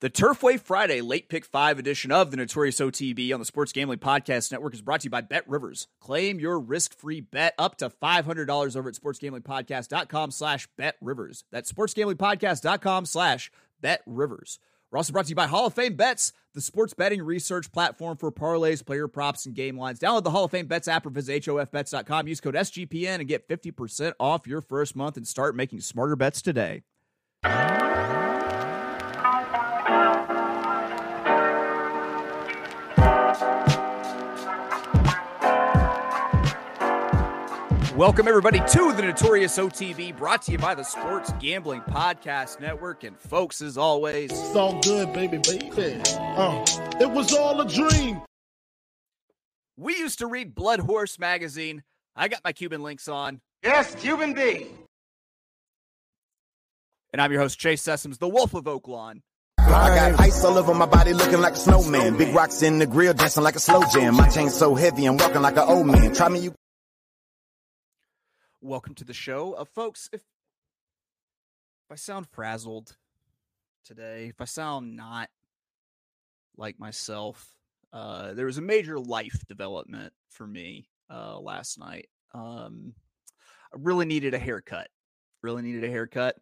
The Turfway Friday late pick five edition of the Notorious OTB on the Sports Gambling Podcast Network is brought to you by Bet Rivers. Claim your risk-free bet up to $500 over at sportsgamblingpodcast.com slash bet rivers. That's sportsgamblingpodcast.com slash bet rivers. We're also brought to you by Hall of Fame Bets, the sports betting research platform for parlays, player props, and game lines. Download the Hall of Fame Bets app or visit HOFBets.com. Use code SGPN and get 50% off your first month and start making smarter bets today. Welcome, everybody, to the Notorious OTB, brought to you by the Sports Gambling Podcast Network. And, folks, as always, It's all good, baby, baby. Uh, it was all a dream. we used to read Blood Horse magazine. I got my Cuban links on, Yes, Cuban B. and I'm your host, Chase Sessoms, the Wolf of Oaklawn. I got ice all over my body looking like a snowman. Big rocks in the grill dancing like a slow jam. My chain so heavy I'm walking like an old man. Try me, you Welcome to the show. Uh, folks, if, if I sound frazzled today, if I sound not like myself, uh, there was a major life development for me uh, last night. Um, I really needed a haircut. Really needed a haircut,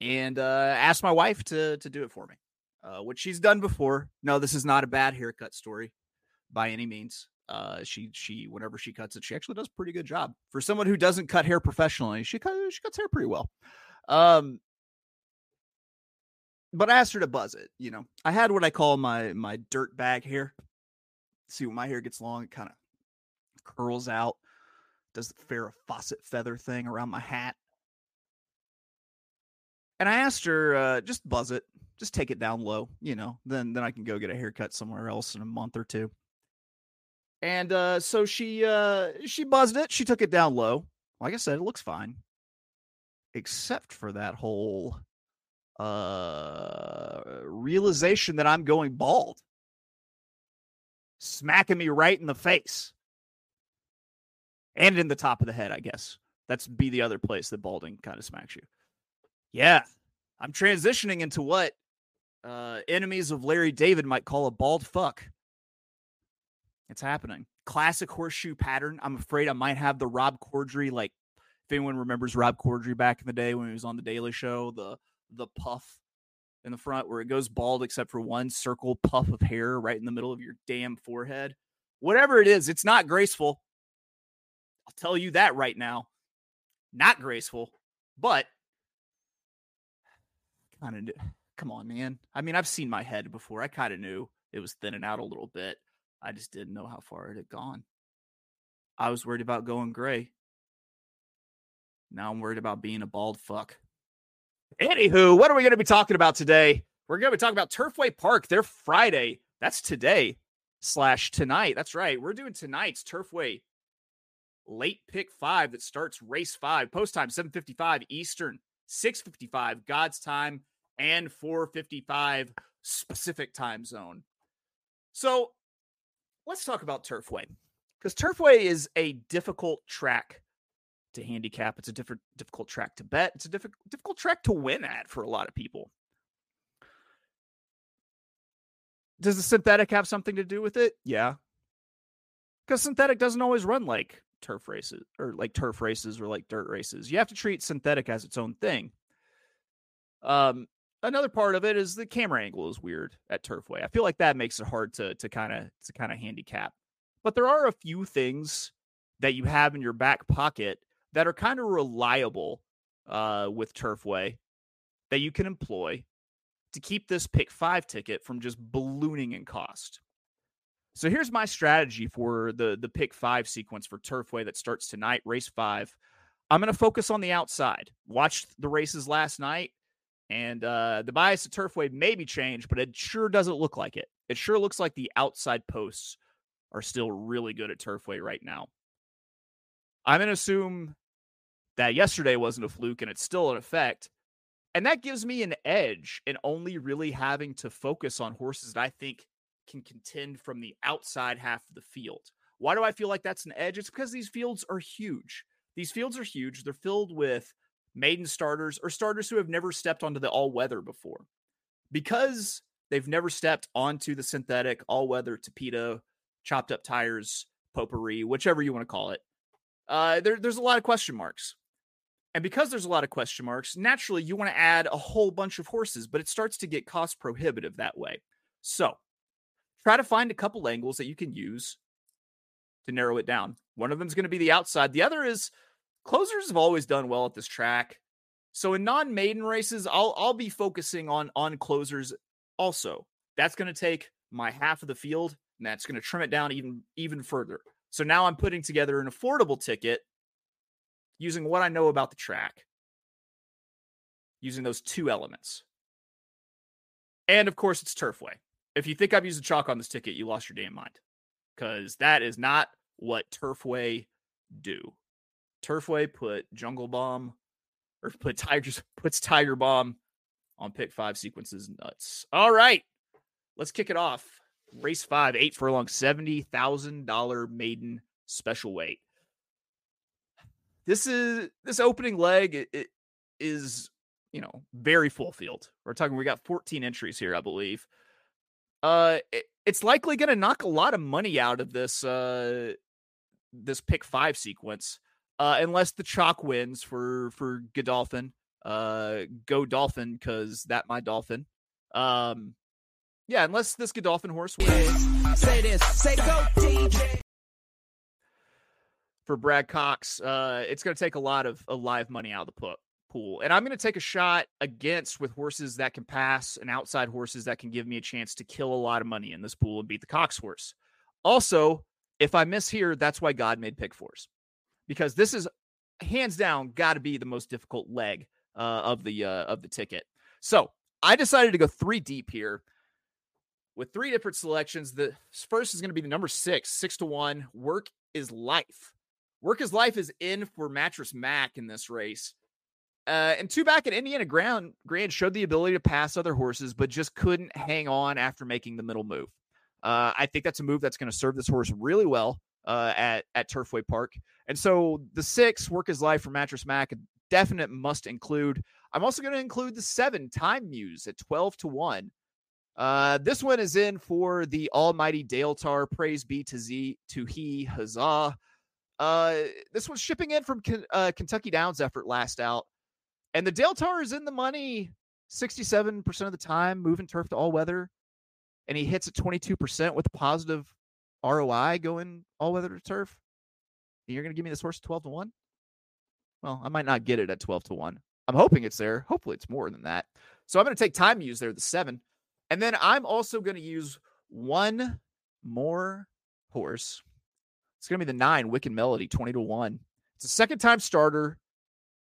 and uh, asked my wife to to do it for me, uh, which she's done before. No, this is not a bad haircut story by any means. Uh, she she whenever she cuts it, she actually does a pretty good job for someone who doesn't cut hair professionally. She cut she cuts hair pretty well. Um, but I asked her to buzz it. You know, I had what I call my my dirt bag hair. See, when my hair gets long, it kind of curls out, does the Farrah Fawcett feather thing around my hat. And I asked her, uh, just buzz it, just take it down low, you know, then then I can go get a haircut somewhere else in a month or two. And uh, so she uh, she buzzed it. She took it down low. Like I said, it looks fine, except for that whole uh, realization that I'm going bald, smacking me right in the face, and in the top of the head. I guess that's be the other place that balding kind of smacks you. Yeah, I'm transitioning into what uh, enemies of Larry David might call a bald fuck. It's happening. Classic horseshoe pattern. I'm afraid I might have the Rob Corddry, like if anyone remembers Rob Corddry back in the day when he was on the Daily Show, the the puff in the front where it goes bald except for one circle puff of hair right in the middle of your damn forehead. Whatever it is, it's not graceful. I'll tell you that right now. Not graceful, but kind of come on, man. I mean, I've seen my head before. I kind of knew it was thinning out a little bit. I just didn't know how far it had gone. I was worried about going gray. Now I'm worried about being a bald fuck. Anywho, what are we going to be talking about today? We're going to be talking about Turfway Park. They're Friday. That's today slash tonight. That's right. We're doing tonight's Turfway late pick five that starts race five. Post time 7:55 Eastern, 6:55 God's time, and 4:55 specific time zone. So let's talk about Turfway because Turfway is a difficult track to handicap. It's a different, difficult track to bet. It's a difficult, difficult track to win at for a lot of people. Does the synthetic have something to do with it? Yeah, because synthetic doesn't always run like turf races or like turf races or like dirt races. You have to treat synthetic as its own thing. Um, another part of it is the camera angle is weird at Turfway. I feel like that makes it hard to to kind of to kind of handicap. But there are a few things that you have in your back pocket that are kind of reliable uh, with Turfway that you can employ to keep this pick five ticket from just ballooning in cost. So here's my strategy for the the pick five sequence for Turfway that starts tonight, race five. I'm going to focus on the outside. Watched the races last night. And uh, the bias at Turfway may be changed, but it sure doesn't look like it. It sure looks like the outside posts are still really good at Turfway right now. I'm going to assume that yesterday wasn't a fluke and it's still in effect. And that gives me an edge in only really having to focus on horses that I think can contend from the outside half of the field. Why do I feel like that's an edge? It's because these fields are huge. These fields are huge. They're filled with maiden starters or starters who have never stepped onto the all weather before. Because They've never stepped onto the synthetic all weather Tapeta, chopped up tires, potpourri, whichever you want to call it. Uh, there, there's a lot of question marks. And because there's a lot of question marks, naturally you want to add a whole bunch of horses, but it starts to get cost prohibitive that way. So try to find a couple angles that you can use to narrow it down. One of them is going to be the outside. The other is closers have always done well at this track. So in non-maiden races, I'll I'll be focusing on on closers also. That's going to take my half of the field and that's going to trim it down even even further. So now I'm putting together an affordable ticket using what I know about the track, using those two elements. And of course, it's Turfway. If you think I'm using chalk on this ticket, you lost your damn mind because that is not what Turfway do. Turfway put Jungle Bomb or put Tigers puts Tiger Bomb on pick five sequences nuts. All right, let's kick it off. Race five, eight furlong, seventy thousand dollar maiden special weight this is this opening leg it, it is you know very full field. We're talking we got 14 entries here, I believe. Uh, it, it's likely going to knock a lot of money out of this uh this pick five sequence, uh, unless the chalk wins for for Godolphin. Uh, go Dolphin because that my Dolphin. Um, yeah, unless this Godolphin horse wins. Say this, say go DJ for Brad Cox, uh, it's going to take a lot of, of live money out of the pool. And I'm going to take a shot against with horses that can pass and outside horses that can give me a chance to kill a lot of money in this pool and beat the Cox horse. Also, if I miss here, that's why God made pick fours because this is hands down got to be the most difficult leg uh, of the uh, of the ticket. So I decided to go three deep here with three different selections. The first is going to be the number six, six to one. Work is life. Work is life is in for Mattress Mac in this race. Uh, and two back at Indiana Grand, Grand showed the ability to pass other horses, but just couldn't hang on after making the middle move. Uh, I think that's a move that's going to serve this horse really well uh, at at Turfway Park. And so the six, Work His Life for Mattress Mac, a definite must include. I'm also going to include the seven, Time Muse at 12 to 1. Uh, this one is in for the almighty Dale Tar. Praise be to Z to he, huzzah. Uh, this one's shipping in from uh, Kentucky Downs effort last out, and the Dale Tar is in the money 67% of the time, moving turf to all weather, and he hits at 22% with positive ROI going all weather to turf. And you're going to give me this horse 12 to 1? Well, I might not get it at 12 to 1. I'm hoping it's there. Hopefully, it's more than that. So I'm going to take time use there, the seven. And then I'm also going to use one more horse it's going to be the nine, Wicked Melody, 20 to 1. It's a second time starter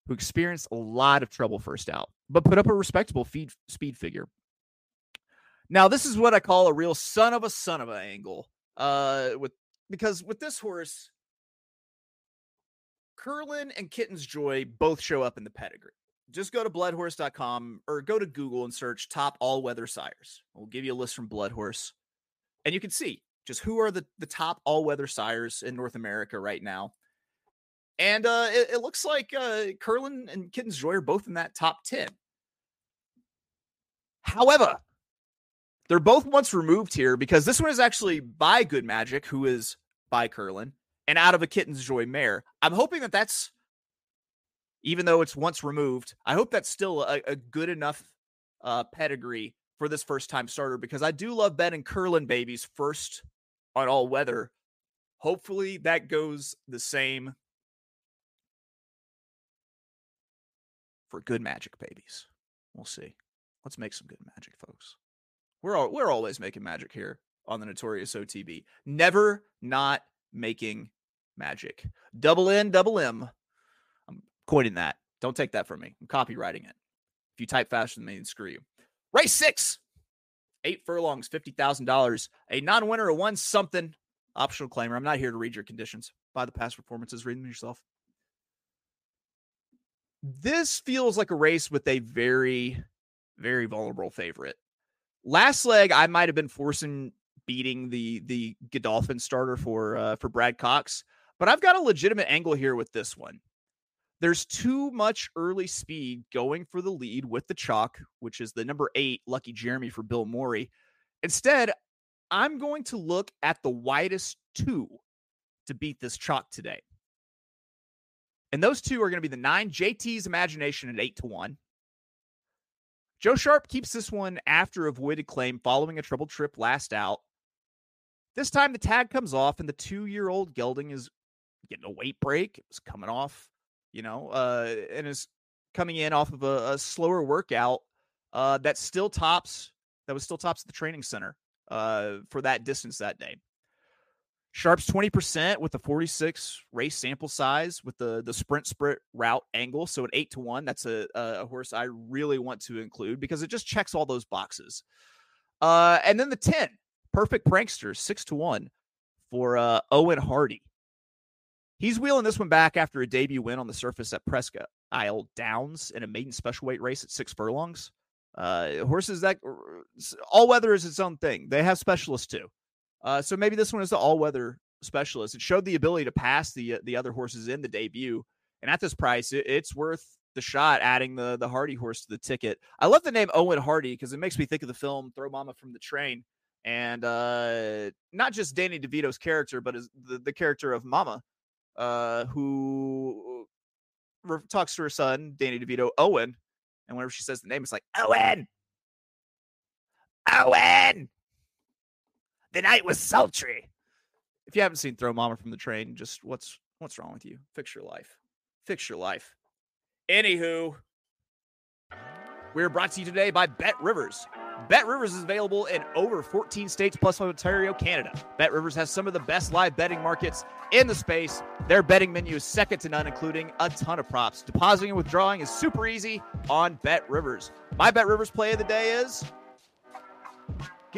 who experienced a lot of trouble first out, but put up a respectable feed, speed figure. Now, this is what I call a real son of a son of a angle. Uh, with because with this horse, Curlin and Kitten's Joy both show up in the pedigree. Just go to bloodhorse.com or go to Google and search top all weather sires. We'll give you a list from Bloodhorse. And you can see just who are the the top all weather sires in North America right now. And uh, it, it looks like uh, Curlin and Kitten's Joy are both in that top 10. However, they're both once removed here because this one is actually by Good Magic, who is by Curlin, and out of a Kitten's Joy mare. I'm hoping that that's, even though it's once removed, I hope that's still a, a good enough uh, pedigree for this first time starter because I do love betting Curlin babies first on all weather. Hopefully that goes the same for good magic babies. We'll see. Let's make some good magic, folks. We're all, we're always making magic here on the Notorious OTB. Never not making magic. Double N, double M. I'm coining that. Don't take that from me. I'm copywriting it. If you type faster than me, then screw you. Race six eight furlongs, $50,000. A non winner, a one something optional claimer. I'm not here to read your conditions. By the past performances, read them yourself. This feels like a race with a very, very vulnerable favorite. Last leg, I might have been forcing beating the the Godolphin starter for uh, for Brad Cox, but I've got a legitimate angle here with this one. There's too much early speed going for the lead with the chalk, which is the number eight, Lucky Jeremy for Bill Morey. Instead, I'm going to look at the widest two to beat this chalk today. And those two are going to be the nine JT's Imagination at eight to one. Joe Sharp keeps this one after avoided claim following a trouble trip last out. This time the tag comes off and the two year old gelding is getting a weight break. It's coming off, you know, uh, and is coming in off of a, a slower workout uh, that still tops, that was still tops at the training center uh, for that distance that day. Sharp's 20% with the 46 race sample size with the the sprint sprint route angle. So an eight to one, that's a, a horse I really want to include because it just checks all those boxes. Uh, and then the 10, perfect prankster, six to one for uh, Owen Hardy. He's wheeling this one back after a debut win on the surface at Presque Isle Downs in a maiden special weight race at six furlongs. Uh, horses that all weather is its own thing. They have specialists too. Uh, so maybe this one is the all weather specialist. It showed the ability to pass the uh, the other horses in the debut, and at this price, it, it's worth the shot adding the the Hardy horse to the ticket. I love the name Owen Hardy because it makes me think of the film Throw Momma from the Train, and uh, not just Danny DeVito's character, but as the, the character of Mama, uh, who talks to her son Danny DeVito, Owen, and whenever she says the name, it's like Owen, Owen. The night was sultry. If you haven't seen Throw Momma from the Train, just what's what's wrong with you? Fix your life. Fix your life. Anywho, we're brought to you today by Bet Rivers. Bet Rivers is available in over 14 states plus Ontario, Canada. Bet Rivers has some of the best live betting markets in the space. Their betting menu is second to none, including a ton of props. Depositing and withdrawing is super easy on Bet Rivers. My Bet Rivers play of the day is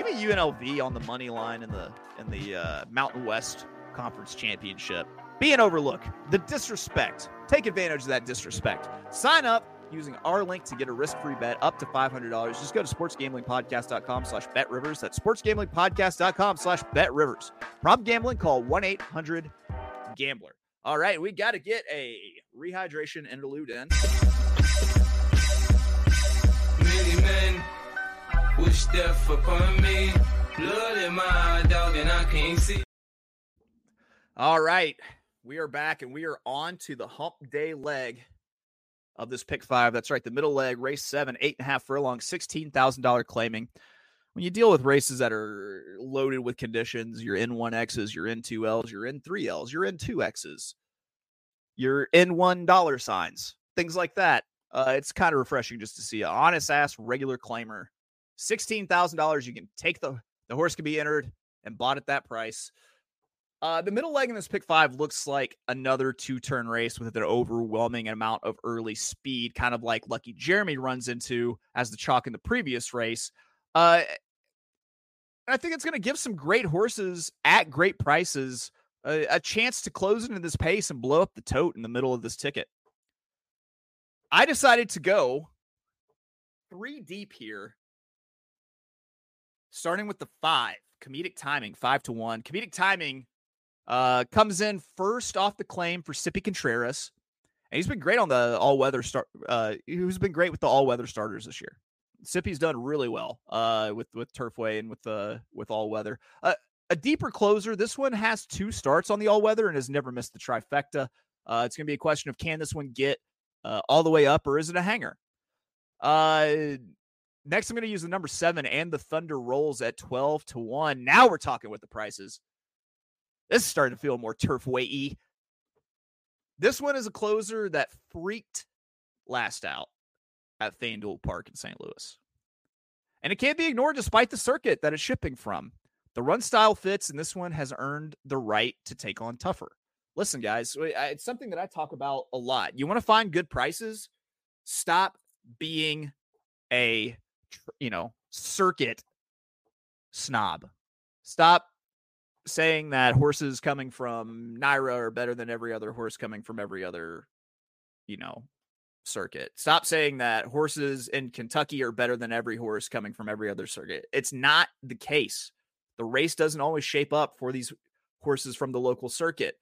Give me UNLV on the money line in the in the uh, Mountain West Conference Championship. Being overlooked, the disrespect. Take advantage of that disrespect. Sign up using our link to get a risk-free bet up to $500. Just go to sportsgamblingpodcast.com slash betrivers. That's sportsgamblingpodcast.com slash betrivers. Problem gambling, call 1-800-GAMBLER. All right, we got to get a rehydration interlude in. Many men Wish death upon me. Blood in my dog, and I can't see. All right. We are back and we are on to the hump day leg of this pick five. That's right. The middle leg, race seven, eight and a half furlong, $16,000 claiming. When you deal with races that are loaded with conditions, you're in one X's, you're in two L's, you're in three L's, you're in two X's, you're in one dollar signs, things like that. Uh, it's kind of refreshing just to see an honest ass regular claimer $16,000. You can take the, the horse can be entered and bought at that price. Uh, the middle leg in this pick five looks like another two turn race with an overwhelming amount of early speed, kind of like Lucky Jeremy runs into as the chalk in the previous race. Uh, I think it's going to give some great horses at great prices a, a chance to close into this pace and blow up the tote in the middle of this ticket. I decided to go three deep here starting with the five, comedic timing, five to one. Comedic timing uh, comes in first off the claim for Sippy Contreras. And he's been great on the all weather start. Uh, he's been great with the all weather starters this year. Sippy's done really well uh, with with Turfway and with uh, with all weather. Uh, a deeper closer. This one has two starts on the all weather and has never missed the trifecta. Uh, it's going to be a question of can this one get uh, all the way up or is it a hanger? Uh, Next, I'm going to use the number seven and the Thunder rolls at 12 to 1. Now we're talking with the prices. This is starting to feel more Turfway This one is a closer that freaked last out at FanDuel Park in St. Louis. And it can't be ignored despite the circuit that it's shipping from. The run style fits, and this one has earned the right to take on tougher. Listen, guys, it's something that I talk about a lot. You want to find good prices? Stop being a you know, circuit snob. Stop saying that horses coming from NYRA are better than every other horse coming from every other, you know, circuit. Stop saying that horses in Kentucky are better than every horse coming from every other circuit. It's not the case. The race doesn't always shape up for these horses from the local circuit.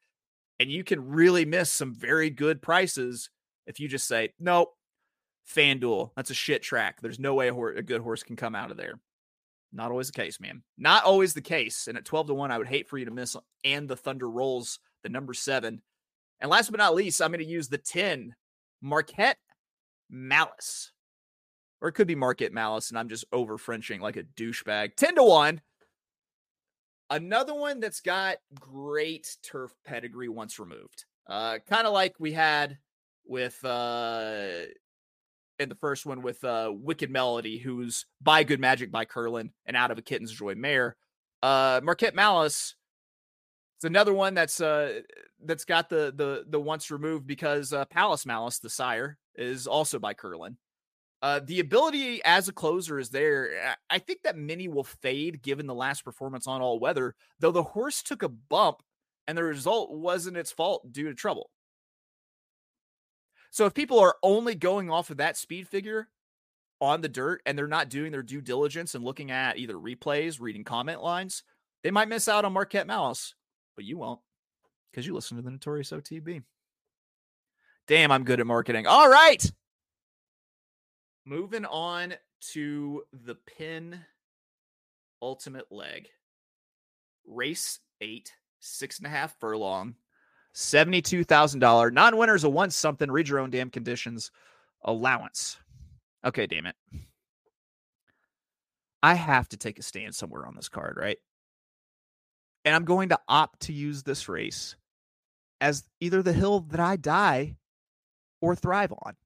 And you can really miss some very good prices If you just say, nope, FanDuel, that's a shit track. There's no way a, a good horse can come out of there. Not always the case, man. Not always the case. And at 12 to 1, I would hate for you to miss and the Thunder rolls the number seven. And last but not least, I'm going to use the 10 Marquette Malice. Or it could be Market Malice, and I'm just over Frenching like a douchebag. 10 to 1. Another one that's got great turf pedigree once removed. Uh, kind of like we had with uh in the first one with uh Wicked Melody, who's by Good Magic by Curlin and out of a Kitten's Joy Mare. Uh Marquette Malice it's another one that's uh that's got the the the once removed because uh Palace Malice, the sire, is also by Curlin. Uh, the ability as a closer is there. I think that many will fade given the last performance on all weather, though the horse took a bump and the result wasn't its fault due to trouble. So if people are only going off of that speed figure on the dirt and they're not doing their due diligence and looking at either replays, reading comment lines, they might miss out on Marquette Mouse, but you won't because you listen to the Notorious OTB. Damn, I'm good at marketing. All right. Moving on to the pin ultimate leg. Race eight, six and a half furlong, $72,000. Non winners a one something. Read your own damn conditions allowance. Okay, damn it. I have to take a stand somewhere on this card, right? And I'm going to opt to use this race as either the hill that I die or thrive on.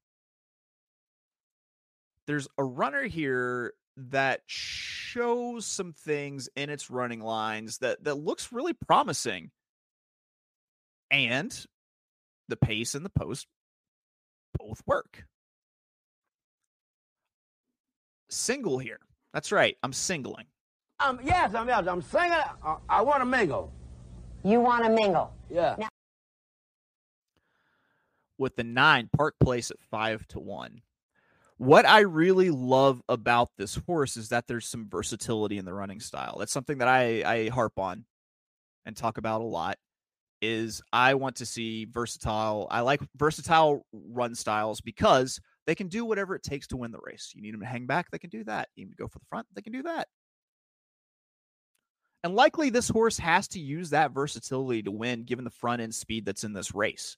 There's a runner here that shows some things in its running lines that that looks really promising. And the pace and the post both work. Single here. That's right. I'm singling. Um, yes, I'm yes, I'm singing. I, I want to mingle. You want to mingle? Yeah. Now- with the nine Park Place at five to one. What I really love about this horse is that there's some versatility in the running style. That's something that I, I harp on and talk about a lot. Is I want to see versatile. I like versatile run styles because they can do whatever it takes to win the race. You need them to hang back, they can do that. You need to go for the front, they can do that. And likely this horse has to use that versatility to win given the front end speed that's in this race.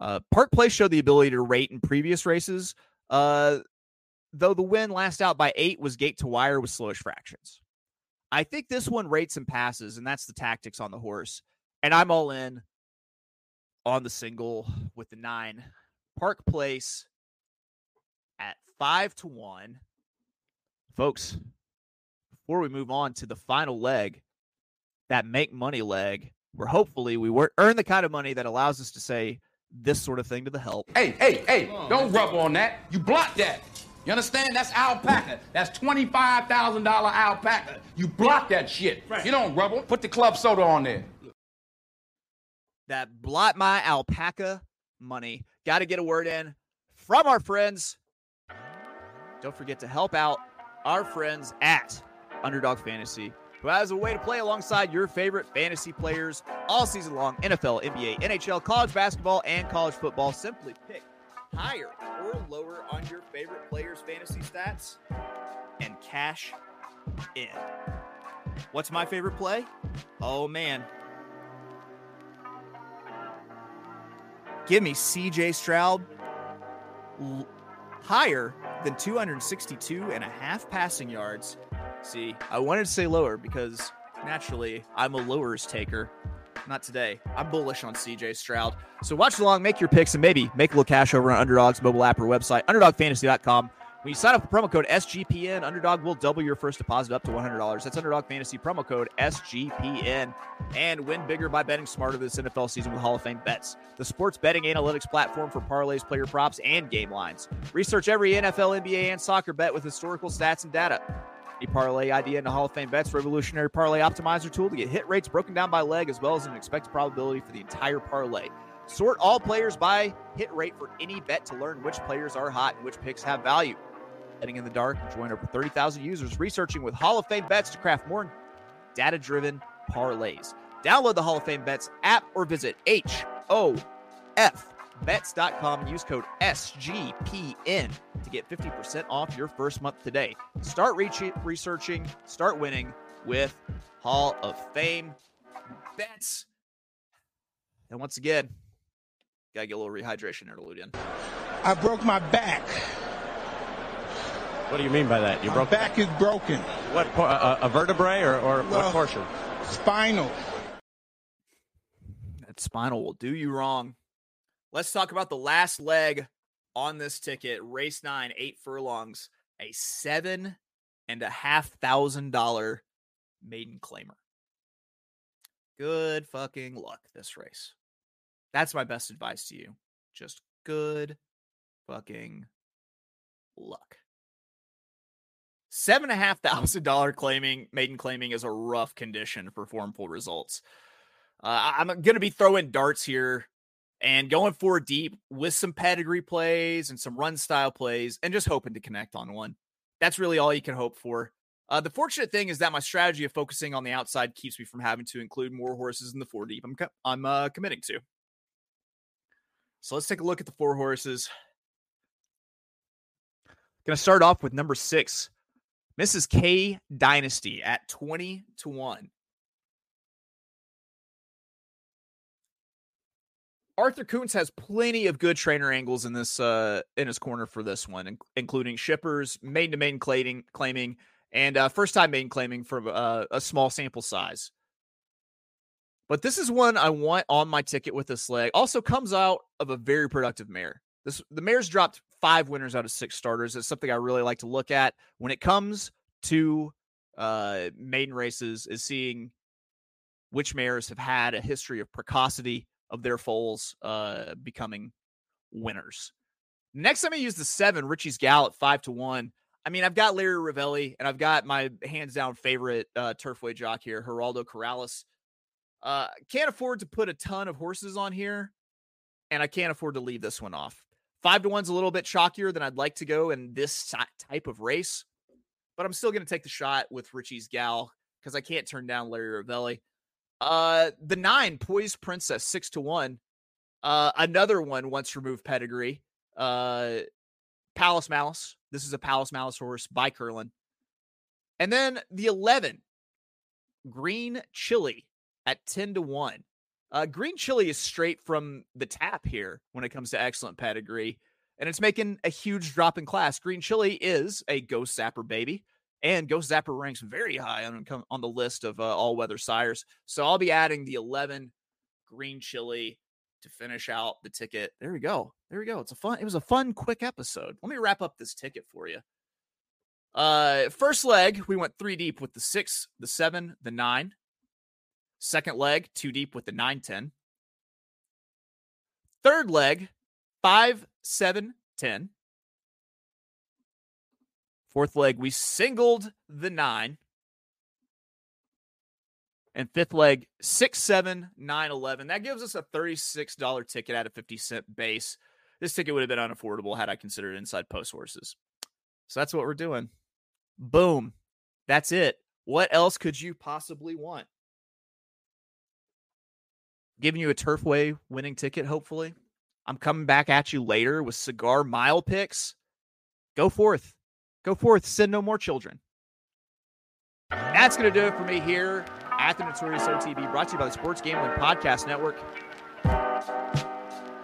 Uh, Park Place showed the ability to rate in previous races, uh, though the win last out by eight was gate to wire with slowish fractions. I think this one rates and passes, and that's the tactics on the horse. And I'm all in on the single with the nine. Park Place at five to one. Folks, before we move on to the final leg, that make money leg, where hopefully we earn the kind of money that allows us to say this sort of thing to the help. Hey, hey, hey, don't rub on that. You block that. You understand? That's alpaca. That's $25,000 alpaca. You block that shit. Right. You don't rubble. Put the club soda on there. That blot my alpaca money. Got to get a word in from our friends. Don't forget to help out our friends at Underdog Fantasy who has a way to play alongside your favorite fantasy players all season long NFL, NBA, NHL, college basketball, and college football. Simply pick higher or lower on your favorite players' fantasy stats and cash in. What's my favorite play? Oh, man. Give me CJ Stroud l- higher than 262 and a half passing yards See, I wanted to say lower because naturally I'm a lowers taker. Not today. I'm bullish on CJ Stroud. So watch along, make your picks, and maybe make a little cash over on Underdog's mobile app or website, underdogfantasy.com. When you sign up for promo code SGPN, Underdog will double your first deposit up to $100. That's Underdog Fantasy promo code SGPN. And win bigger by betting smarter this NFL season with Hall of Fame bets, the sports betting analytics platform for parlays, player props, and game lines. Research every NFL, NBA, and soccer bet with historical stats and data. A parlay idea into Hall of Fame bets, revolutionary parlay optimizer tool to get hit rates broken down by leg as well as an expected probability for the entire parlay. Sort all players by hit rate for any bet to learn which players are hot and which picks have value. Heading in the dark, join over 30,000 users researching with Hall of Fame bets to craft more data driven parlays. Download the Hall of Fame bets app or visit H O F PointsBets.com. Use code SGPN to get 50% off your first month today. Start re- researching, start winning with Hall of Fame bets. And once again, gotta get a little rehydration here interlude in. I broke my back. What do you mean by that? You broke back is broken. what? A, a vertebrae or, or what portion? Spinal. That spinal will do you wrong. Let's talk about the last leg on this ticket. Race nine, eight furlongs, a seven and a half thousand dollar maiden claimer. Good fucking luck this race. That's my best advice to you. Just good fucking luck. Seven and a half thousand dollar claiming maiden claiming is a rough condition for formful results. Uh, I'm going to be throwing darts here and going for deep with some pedigree plays and some run style plays and just hoping to connect on one. That's really all you can hope for. Uh, the fortunate thing is that my strategy of focusing on the outside keeps me from having to include more horses in the four deep I'm co- I'm uh, committing to. So let's take a look at the four horses. Going to start off with number six, Mrs. K Dynasty at 20 to 1. Arthur Kuntz has plenty of good trainer angles in this uh in his corner for this one, in- including shippers, main to main claiming, claiming, and uh, first time main claiming for uh, a small sample size. But this is one I want on my ticket with this leg. Also comes out of a very productive mare. This the mare's dropped five winners out of six starters. It's something I really like to look at when it comes to uh maiden races. Is seeing which mares have had a history of precocity of their foals uh, becoming winners. Next time I use the seven, Richie's Gal at five to one. I mean, I've got Larry Rivelli and I've got my hands down favorite uh, turfway jock here, Gerardo Corrales. Uh, can't afford to put a ton of horses on here, and I can't afford to leave this one off. Five to one's a little bit chalkier than I'd like to go in this type of race, but I'm still going to take the shot with Richie's Gal because I can't turn down Larry Rivelli. Uh, the nine, Poised Princess, six to one. Uh, another one once removed pedigree. Uh, Palace Malice. This is a Palace Malice horse by Curlin. And then the 11, Green Chili at 10 to 1. Uh, Green Chili is straight from the tap here when it comes to excellent pedigree, and it's making a huge drop in class. Green Chili is a Ghostzapper baby, and Ghostzapper ranks very high on on the list of uh, all weather sires. So I'll be adding the 11 Green Chili to finish out the ticket. There we go. There we go. It's a fun. It was a fun, quick episode. Let me wrap up this ticket for you. Uh, first leg, we went three deep with the six, the seven, the nine. Second leg, two deep with the nine, ten. Third leg, five, seven, ten. Fourth leg, we singled the nine. And fifth leg, six, seven, nine, 11. That gives us a $36 ticket at a 50 cent base. This ticket would have been unaffordable had I considered inside post horses. So that's what we're doing. Boom. That's it. What else could you possibly want? Giving you a Turfway winning ticket, hopefully. I'm coming back at you later with cigar mile picks. Go forth. Go forth. Send no more children. That's going to do it for me here at the Notorious OTB, brought to you by the Sports Gambling Podcast Network.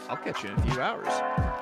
I'll catch you in a few hours.